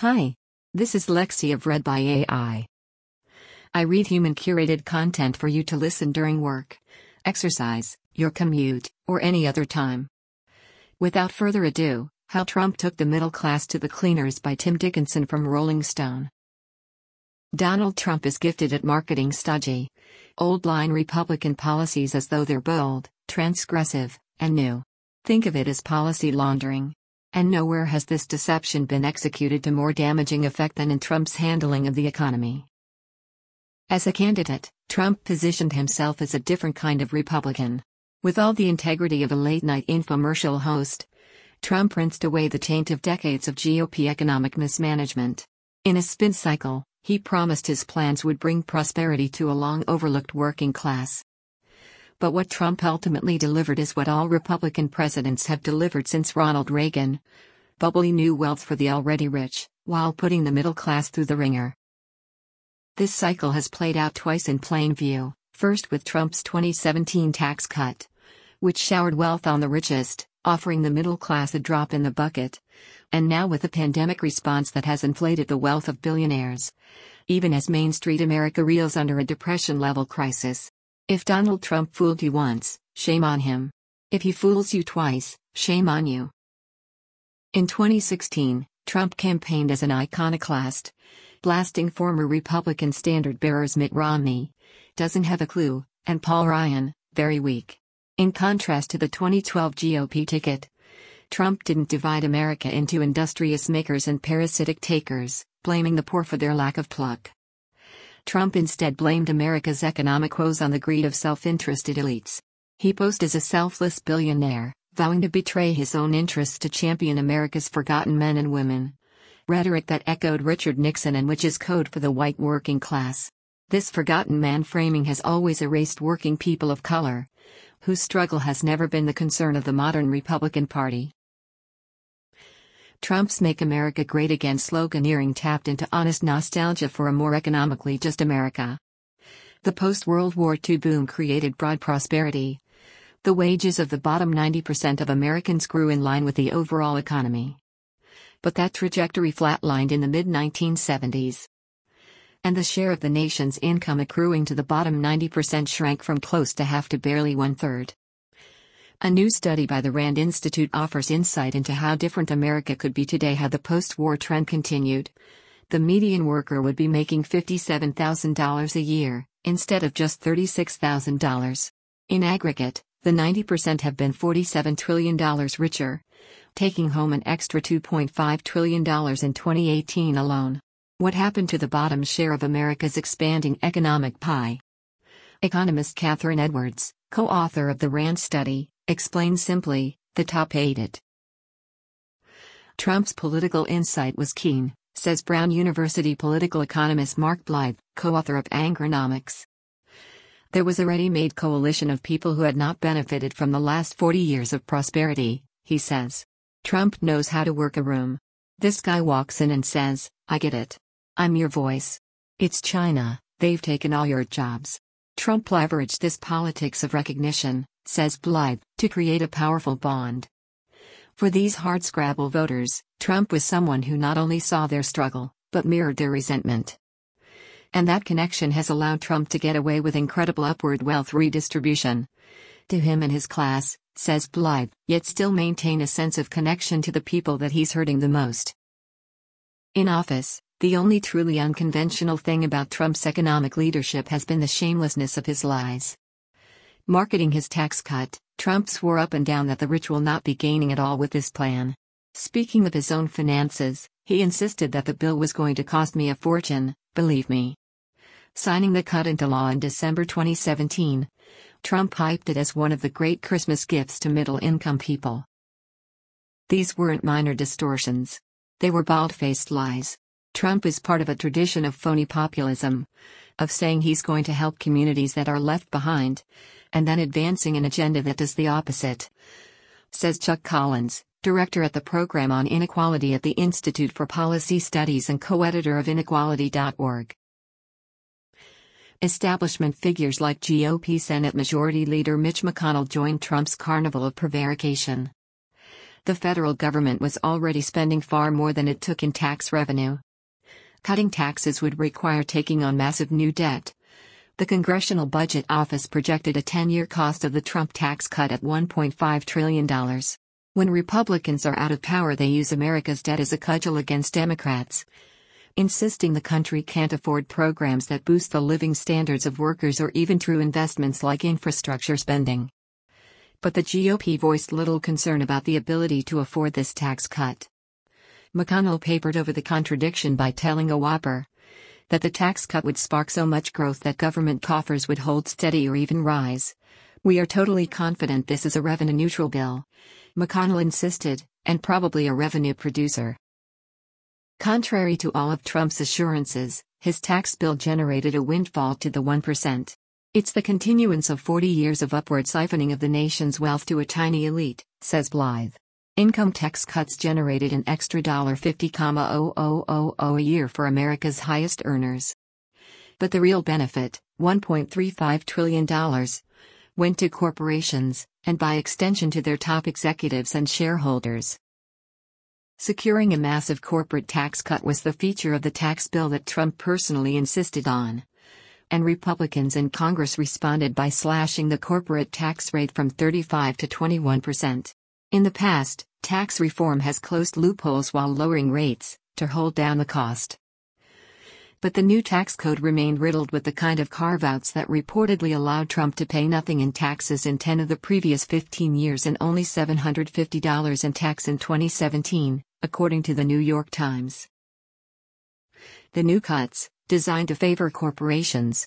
Hi. This is Lexi of Read by AI. I read human curated content for you to listen during work, exercise, your commute, or any other time. Without further ado, How Trump Took the Middle Class to the Cleaners by Tim Dickinson from Rolling Stone. Donald Trump is gifted at marketing stodgy, old line Republican policies as though they're bold, transgressive, and new. Think of it as policy laundering. And nowhere has this deception been executed to more damaging effect than in Trump's handling of the economy. As a candidate, Trump positioned himself as a different kind of Republican. With all the integrity of a late night infomercial host, Trump rinsed away the taint of decades of GOP economic mismanagement. In a spin cycle, he promised his plans would bring prosperity to a long overlooked working class. But what Trump ultimately delivered is what all Republican presidents have delivered since Ronald Reagan bubbly new wealth for the already rich, while putting the middle class through the ringer. This cycle has played out twice in plain view first with Trump's 2017 tax cut, which showered wealth on the richest, offering the middle class a drop in the bucket, and now with a pandemic response that has inflated the wealth of billionaires, even as Main Street America reels under a depression level crisis. If Donald Trump fooled you once, shame on him. If he fools you twice, shame on you. In 2016, Trump campaigned as an iconoclast, blasting former Republican standard bearers Mitt Romney, doesn't have a clue, and Paul Ryan, very weak. In contrast to the 2012 GOP ticket, Trump didn't divide America into industrious makers and parasitic takers, blaming the poor for their lack of pluck. Trump instead blamed America's economic woes on the greed of self interested elites. He posed as a selfless billionaire, vowing to betray his own interests to champion America's forgotten men and women. Rhetoric that echoed Richard Nixon and which is code for the white working class. This forgotten man framing has always erased working people of color, whose struggle has never been the concern of the modern Republican Party. Trump's Make America Great Again sloganeering tapped into honest nostalgia for a more economically just America. The post World War II boom created broad prosperity. The wages of the bottom 90% of Americans grew in line with the overall economy. But that trajectory flatlined in the mid 1970s. And the share of the nation's income accruing to the bottom 90% shrank from close to half to barely one third. A new study by the RAND Institute offers insight into how different America could be today had the post war trend continued. The median worker would be making $57,000 a year, instead of just $36,000. In aggregate, the 90% have been $47 trillion richer, taking home an extra $2.5 trillion in 2018 alone. What happened to the bottom share of America's expanding economic pie? Economist Kathryn Edwards, co author of the RAND study, explains simply the top ate it. Trump's political insight was keen, says Brown University political economist Mark Blyth, co author of Angrynomics. There was a ready made coalition of people who had not benefited from the last 40 years of prosperity, he says. Trump knows how to work a room. This guy walks in and says, I get it. I'm your voice. It's China, they've taken all your jobs. Trump leveraged this politics of recognition, says Blyth, to create a powerful bond. For these hardscrabble voters, Trump was someone who not only saw their struggle, but mirrored their resentment. And that connection has allowed Trump to get away with incredible upward wealth redistribution. To him and his class, says Blyth, yet still maintain a sense of connection to the people that he's hurting the most. In office, the only truly unconventional thing about Trump's economic leadership has been the shamelessness of his lies. Marketing his tax cut, Trump swore up and down that the rich will not be gaining at all with this plan. Speaking of his own finances, he insisted that the bill was going to cost me a fortune, believe me. Signing the cut into law in December 2017, Trump hyped it as one of the great Christmas gifts to middle income people. These weren't minor distortions. They were bald faced lies. Trump is part of a tradition of phony populism, of saying he's going to help communities that are left behind, and then advancing an agenda that does the opposite. Says Chuck Collins, director at the program on inequality at the Institute for Policy Studies and co editor of inequality.org. Establishment figures like GOP Senate Majority Leader Mitch McConnell joined Trump's carnival of prevarication. The federal government was already spending far more than it took in tax revenue. Cutting taxes would require taking on massive new debt. The Congressional Budget Office projected a 10 year cost of the Trump tax cut at $1.5 trillion. When Republicans are out of power, they use America's debt as a cudgel against Democrats, insisting the country can't afford programs that boost the living standards of workers or even true investments like infrastructure spending. But the GOP voiced little concern about the ability to afford this tax cut. McConnell papered over the contradiction by telling a whopper that the tax cut would spark so much growth that government coffers would hold steady or even rise. We are totally confident this is a revenue neutral bill. McConnell insisted, and probably a revenue producer. Contrary to all of Trump's assurances, his tax bill generated a windfall to the 1%. It's the continuance of 40 years of upward siphoning of the nation's wealth to a tiny elite, says Blyth. Income tax cuts generated an extra $50,000 a year for America's highest earners. But the real benefit, $1.35 trillion, went to corporations, and by extension to their top executives and shareholders. Securing a massive corporate tax cut was the feature of the tax bill that Trump personally insisted on. And Republicans in Congress responded by slashing the corporate tax rate from 35 to 21 percent. In the past, tax reform has closed loopholes while lowering rates to hold down the cost. But the new tax code remained riddled with the kind of carve outs that reportedly allowed Trump to pay nothing in taxes in 10 of the previous 15 years and only $750 in tax in 2017, according to the New York Times. The new cuts, designed to favor corporations,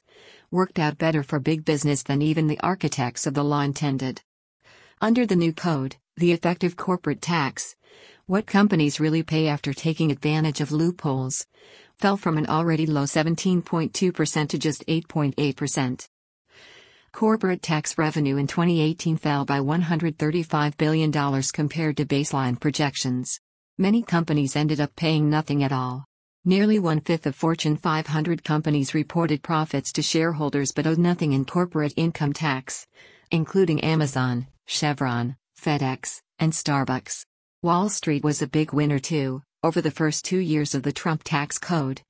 worked out better for big business than even the architects of the law intended. Under the new code, the effective corporate tax, what companies really pay after taking advantage of loopholes, fell from an already low 17.2% to just 8.8%. Corporate tax revenue in 2018 fell by $135 billion compared to baseline projections. Many companies ended up paying nothing at all. Nearly one fifth of Fortune 500 companies reported profits to shareholders but owed nothing in corporate income tax, including Amazon, Chevron, FedEx, and Starbucks. Wall Street was a big winner too, over the first two years of the Trump tax code.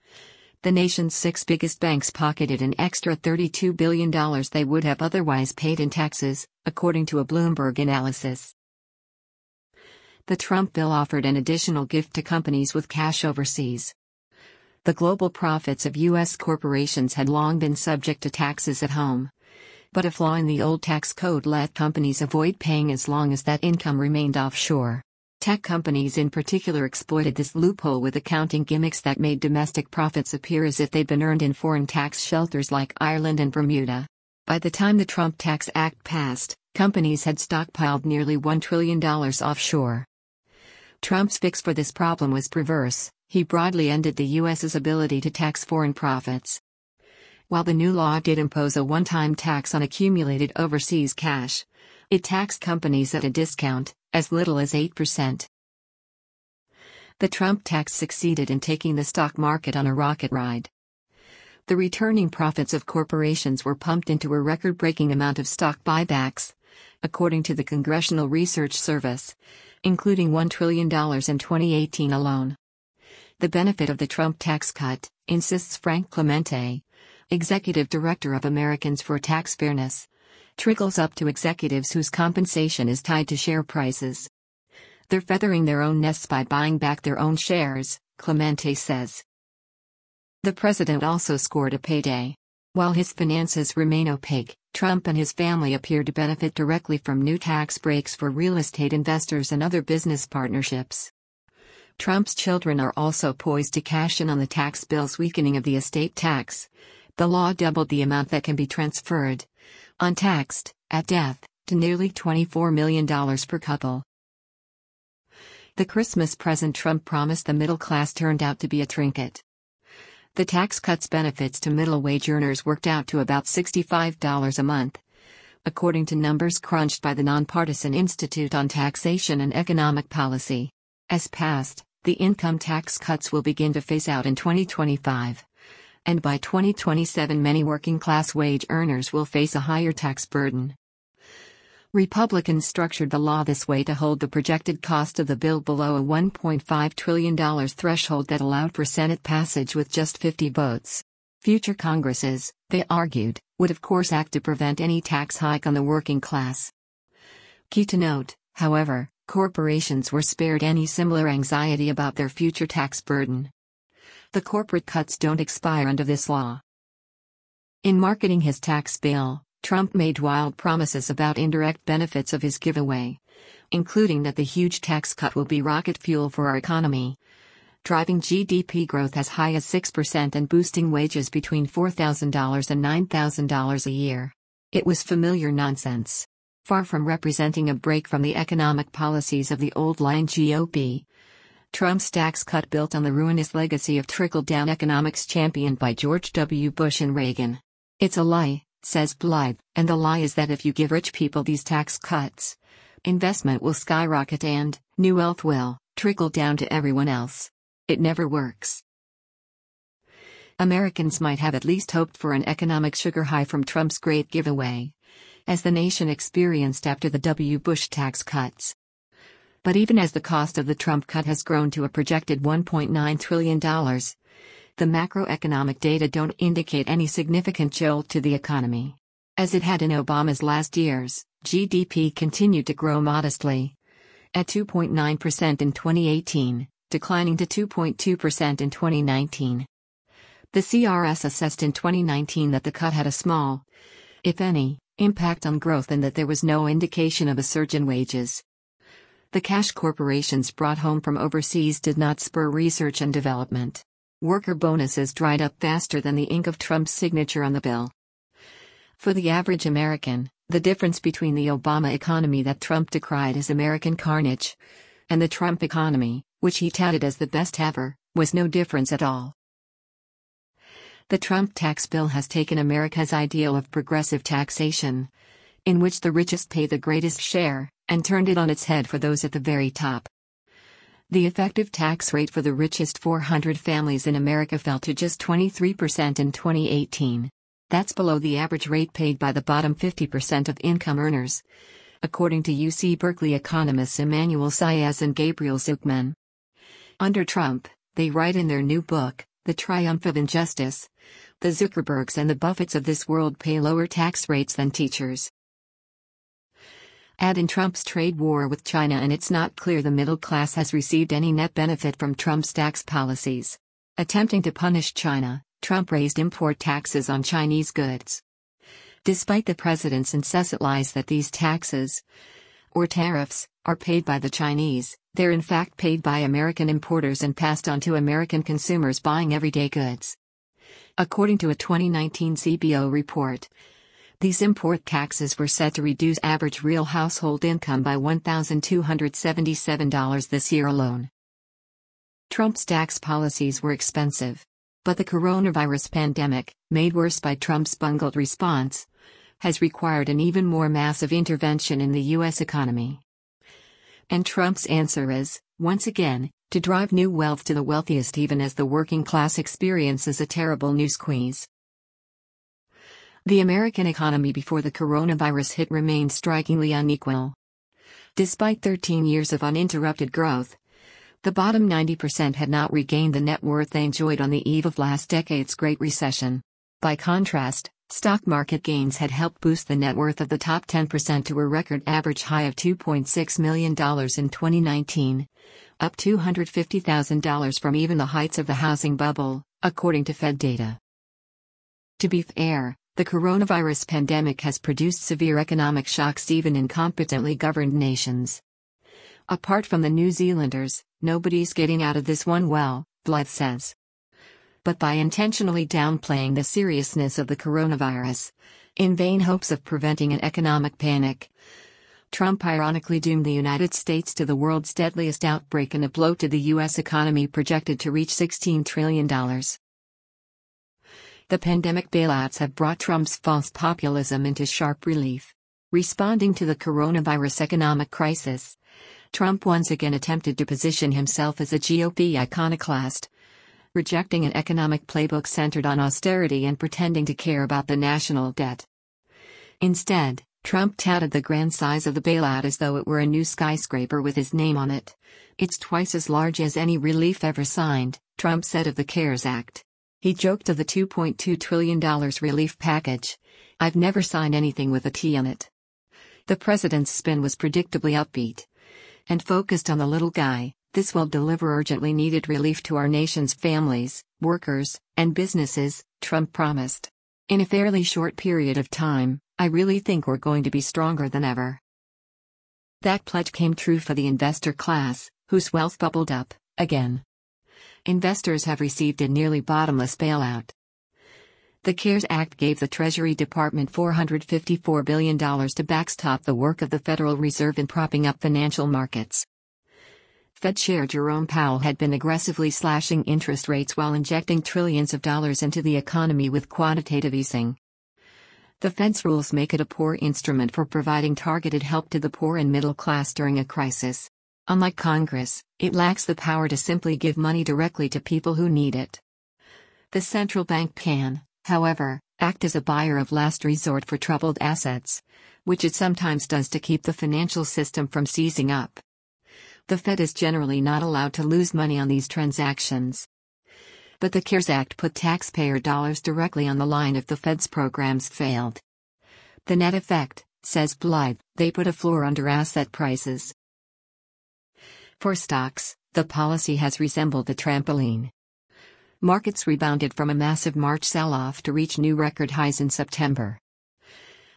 The nation's six biggest banks pocketed an extra $32 billion they would have otherwise paid in taxes, according to a Bloomberg analysis. The Trump bill offered an additional gift to companies with cash overseas. The global profits of U.S. corporations had long been subject to taxes at home but a flaw in the old tax code let companies avoid paying as long as that income remained offshore. Tech companies in particular exploited this loophole with accounting gimmicks that made domestic profits appear as if they'd been earned in foreign tax shelters like Ireland and Bermuda. By the time the Trump Tax Act passed, companies had stockpiled nearly $1 trillion offshore. Trump's fix for this problem was perverse, he broadly ended the U.S.'s ability to tax foreign profits. While the new law did impose a one time tax on accumulated overseas cash, it taxed companies at a discount, as little as 8%. The Trump tax succeeded in taking the stock market on a rocket ride. The returning profits of corporations were pumped into a record breaking amount of stock buybacks, according to the Congressional Research Service, including $1 trillion in 2018 alone. The benefit of the Trump tax cut, insists Frank Clemente, executive director of Americans for Tax Fairness, trickles up to executives whose compensation is tied to share prices. They're feathering their own nests by buying back their own shares, Clemente says. The president also scored a payday. While his finances remain opaque, Trump and his family appear to benefit directly from new tax breaks for real estate investors and other business partnerships. Trump's children are also poised to cash in on the tax bill's weakening of the estate tax, the law doubled the amount that can be transferred, untaxed, at death, to nearly $24 million per couple. The Christmas present Trump promised the middle class turned out to be a trinket. The tax cuts benefits to middle wage earners worked out to about $65 a month. According to numbers crunched by the Nonpartisan Institute on Taxation and Economic Policy. As passed, the income tax cuts will begin to phase out in 2025 and by 2027 many working class wage earners will face a higher tax burden. Republicans structured the law this way to hold the projected cost of the bill below a $1.5 trillion threshold that allowed for Senate passage with just 50 votes. Future Congresses, they argued, would of course act to prevent any tax hike on the working class. Key to note, however, corporations were spared any similar anxiety about their future tax burden. The corporate cuts don't expire under this law. In marketing his tax bill, Trump made wild promises about indirect benefits of his giveaway, including that the huge tax cut will be rocket fuel for our economy, driving GDP growth as high as 6% and boosting wages between $4,000 and $9,000 a year. It was familiar nonsense. Far from representing a break from the economic policies of the old line GOP, Trump's tax cut built on the ruinous legacy of trickle down economics championed by George W. Bush and Reagan. It's a lie, says Blyth, and the lie is that if you give rich people these tax cuts, investment will skyrocket and new wealth will trickle down to everyone else. It never works. Americans might have at least hoped for an economic sugar high from Trump's great giveaway, as the nation experienced after the W. Bush tax cuts. But even as the cost of the Trump cut has grown to a projected $1.9 trillion, the macroeconomic data don't indicate any significant jolt to the economy. As it had in Obama's last years, GDP continued to grow modestly. At 2.9% in 2018, declining to 2.2% in 2019. The CRS assessed in 2019 that the cut had a small, if any, impact on growth and that there was no indication of a surge in wages. The cash corporations brought home from overseas did not spur research and development worker bonuses dried up faster than the ink of Trump's signature on the bill. For the average American, the difference between the Obama economy that Trump decried as American carnage and the Trump economy, which he touted as the best ever, was no difference at all. The Trump tax bill has taken America's ideal of progressive taxation, in which the richest pay the greatest share, and turned it on its head for those at the very top. The effective tax rate for the richest 400 families in America fell to just 23% in 2018. That's below the average rate paid by the bottom 50% of income earners, according to UC Berkeley economists Emanuel Saez and Gabriel Zucman. Under Trump, they write in their new book, The Triumph of Injustice, the Zuckerbergs and the Buffetts of this world pay lower tax rates than teachers. Add in Trump's trade war with China, and it's not clear the middle class has received any net benefit from Trump's tax policies. Attempting to punish China, Trump raised import taxes on Chinese goods. Despite the president's incessant lies that these taxes, or tariffs, are paid by the Chinese, they're in fact paid by American importers and passed on to American consumers buying everyday goods. According to a 2019 CBO report, these import taxes were set to reduce average real household income by $1,277 this year alone. Trump's tax policies were expensive. But the coronavirus pandemic, made worse by Trump's bungled response, has required an even more massive intervention in the U.S. economy. And Trump's answer is, once again, to drive new wealth to the wealthiest even as the working class experiences a terrible new squeeze. The American economy before the coronavirus hit remained strikingly unequal. Despite 13 years of uninterrupted growth, the bottom 90% had not regained the net worth they enjoyed on the eve of last decade's Great Recession. By contrast, stock market gains had helped boost the net worth of the top 10% to a record average high of $2.6 million in 2019, up $250,000 from even the heights of the housing bubble, according to Fed data. To be fair, the coronavirus pandemic has produced severe economic shocks even in competently governed nations. Apart from the New Zealanders, nobody's getting out of this one well, Blyth says. But by intentionally downplaying the seriousness of the coronavirus, in vain hopes of preventing an economic panic, Trump ironically doomed the United States to the world's deadliest outbreak and a blow to the U.S. economy projected to reach $16 trillion. The pandemic bailouts have brought Trump's false populism into sharp relief. Responding to the coronavirus economic crisis, Trump once again attempted to position himself as a GOP iconoclast, rejecting an economic playbook centered on austerity and pretending to care about the national debt. Instead, Trump touted the grand size of the bailout as though it were a new skyscraper with his name on it. It's twice as large as any relief ever signed, Trump said of the CARES Act. He joked of the $2.2 trillion relief package. I've never signed anything with a T on it. The president's spin was predictably upbeat and focused on the little guy. This will deliver urgently needed relief to our nation's families, workers, and businesses, Trump promised. In a fairly short period of time, I really think we're going to be stronger than ever. That pledge came true for the investor class, whose wealth bubbled up, again. Investors have received a nearly bottomless bailout. The CARES Act gave the Treasury Department $454 billion to backstop the work of the Federal Reserve in propping up financial markets. Fed Chair Jerome Powell had been aggressively slashing interest rates while injecting trillions of dollars into the economy with quantitative easing. The Fed's rules make it a poor instrument for providing targeted help to the poor and middle class during a crisis. Unlike Congress, it lacks the power to simply give money directly to people who need it. The central bank can, however, act as a buyer of last resort for troubled assets, which it sometimes does to keep the financial system from seizing up the Fed is generally not allowed to lose money on these transactions. But the CARES Act put taxpayer dollars directly on the line if the Fed's programs failed. The net effect, says Blyth, they put a floor under asset prices. For stocks, the policy has resembled a trampoline. Markets rebounded from a massive March sell off to reach new record highs in September.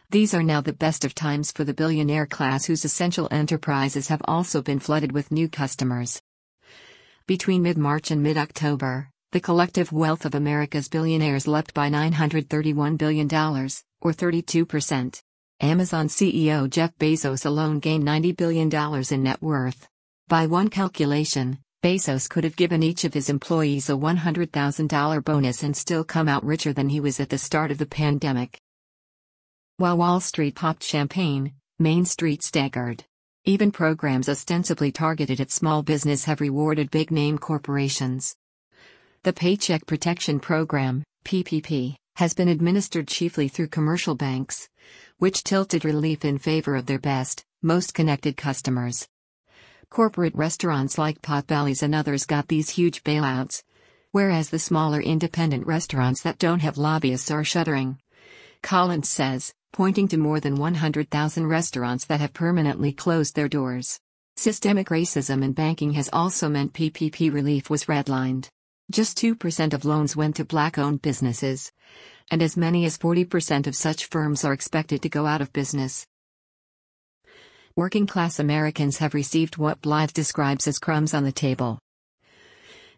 These are now the best of times for the billionaire class whose essential enterprises have also been flooded with new customers. Between mid March and mid October, the collective wealth of America's billionaires leapt by $931 billion, or 32%. Amazon CEO Jeff Bezos alone gained $90 billion in net worth. By one calculation, Bezos could have given each of his employees a $100,000 bonus and still come out richer than he was at the start of the pandemic. While Wall Street popped champagne, Main Street staggered. Even programs ostensibly targeted at small business have rewarded big name corporations. The Paycheck Protection Program, PPP, has been administered chiefly through commercial banks, which tilted relief in favor of their best, most connected customers. Corporate restaurants like Potbelly's and others got these huge bailouts, whereas the smaller independent restaurants that don't have lobbyists are shuttering. Collins says, pointing to more than 100,000 restaurants that have permanently closed their doors. Systemic racism in banking has also meant PPP relief was redlined. Just 2% of loans went to black owned businesses. And as many as 40% of such firms are expected to go out of business. Working class Americans have received what Blyth describes as crumbs on the table.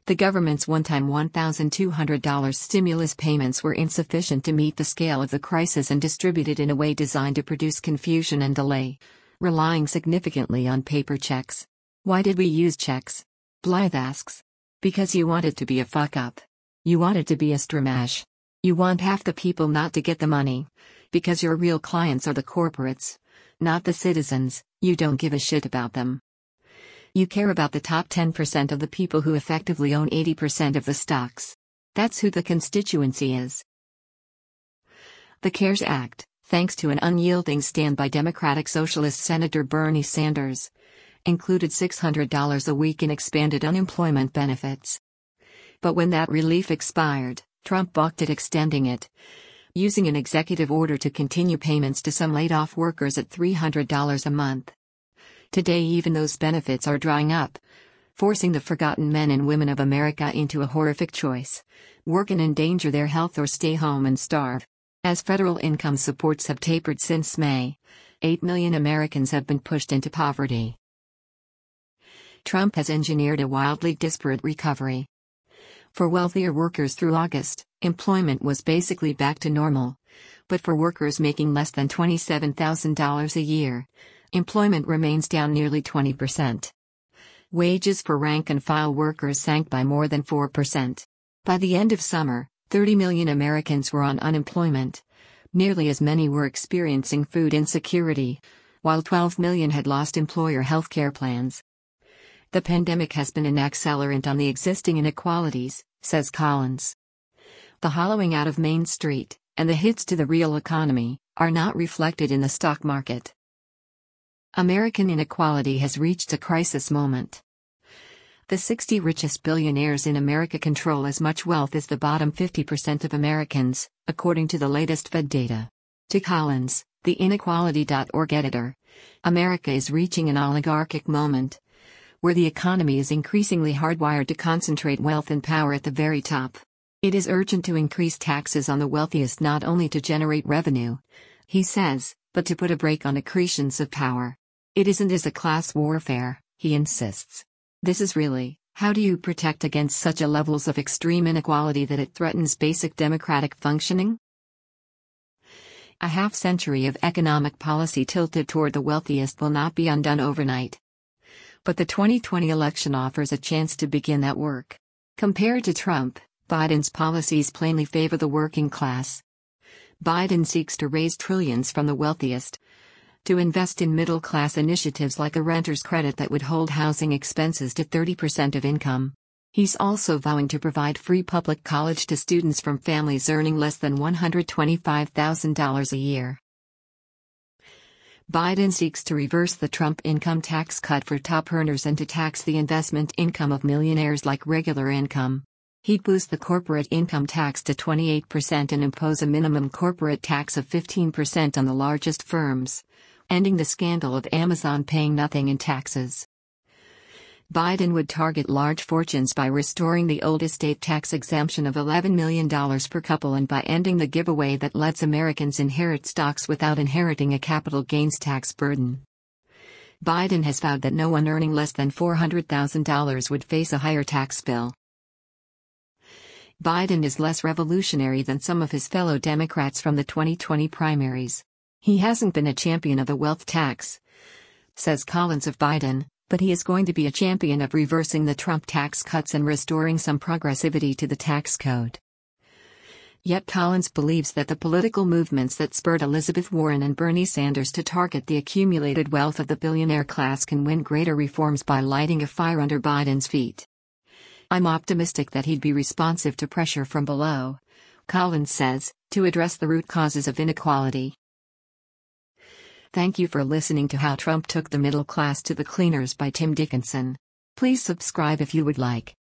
The government's one time $1,200 stimulus payments were insufficient to meet the scale of the crisis and distributed in a way designed to produce confusion and delay, relying significantly on paper checks. Why did we use checks? Blyth asks. Because you want it to be a fuck up. You want it to be a stramash. You want half the people not to get the money. Because your real clients are the corporates, not the citizens, you don't give a shit about them. You care about the top 10% of the people who effectively own 80% of the stocks. That's who the constituency is. The CARES Act, thanks to an unyielding stand by Democratic Socialist Senator Bernie Sanders, included $600 a week in expanded unemployment benefits. But when that relief expired, Trump balked at extending it, using an executive order to continue payments to some laid off workers at $300 a month. Today, even those benefits are drying up, forcing the forgotten men and women of America into a horrific choice work and endanger their health or stay home and starve. As federal income supports have tapered since May, 8 million Americans have been pushed into poverty. Trump has engineered a wildly disparate recovery. For wealthier workers through August, employment was basically back to normal. But for workers making less than $27,000 a year, employment remains down nearly 20%. Wages for rank and file workers sank by more than 4%. By the end of summer, 30 million Americans were on unemployment. Nearly as many were experiencing food insecurity, while 12 million had lost employer health care plans. The pandemic has been an accelerant on the existing inequalities, says Collins. The hollowing out of Main Street, and the hits to the real economy, are not reflected in the stock market. American inequality has reached a crisis moment. The 60 richest billionaires in America control as much wealth as the bottom 50% of Americans, according to the latest Fed data. To Collins, the inequality.org editor, America is reaching an oligarchic moment where the economy is increasingly hardwired to concentrate wealth and power at the very top. It is urgent to increase taxes on the wealthiest not only to generate revenue, he says, but to put a brake on accretions of power. It isn't as a class warfare, he insists. This is really, how do you protect against such a levels of extreme inequality that it threatens basic democratic functioning? A half century of economic policy tilted toward the wealthiest will not be undone overnight. But the 2020 election offers a chance to begin that work. Compared to Trump, Biden's policies plainly favor the working class. Biden seeks to raise trillions from the wealthiest, to invest in middle class initiatives like a renter's credit that would hold housing expenses to 30% of income. He's also vowing to provide free public college to students from families earning less than $125,000 a year. Biden seeks to reverse the Trump income tax cut for top earners and to tax the investment income of millionaires like regular income. He'd boost the corporate income tax to 28% and impose a minimum corporate tax of 15% on the largest firms ending the scandal of Amazon paying nothing in taxes. Biden would target large fortunes by restoring the old estate tax exemption of $11 million per couple and by ending the giveaway that lets Americans inherit stocks without inheriting a capital gains tax burden. Biden has vowed that no one earning less than $400,000 would face a higher tax bill. Biden is less revolutionary than some of his fellow Democrats from the 2020 primaries. He hasn't been a champion of the wealth tax, says Collins of Biden, but he is going to be a champion of reversing the Trump tax cuts and restoring some progressivity to the tax code. Yet Collins believes that the political movements that spurred Elizabeth Warren and Bernie Sanders to target the accumulated wealth of the billionaire class can win greater reforms by lighting a fire under Biden's feet. I'm optimistic that he'd be responsive to pressure from below, Collins says, to address the root causes of inequality. Thank you for listening to How Trump Took the Middle Class to the Cleaners by Tim Dickinson. Please subscribe if you would like.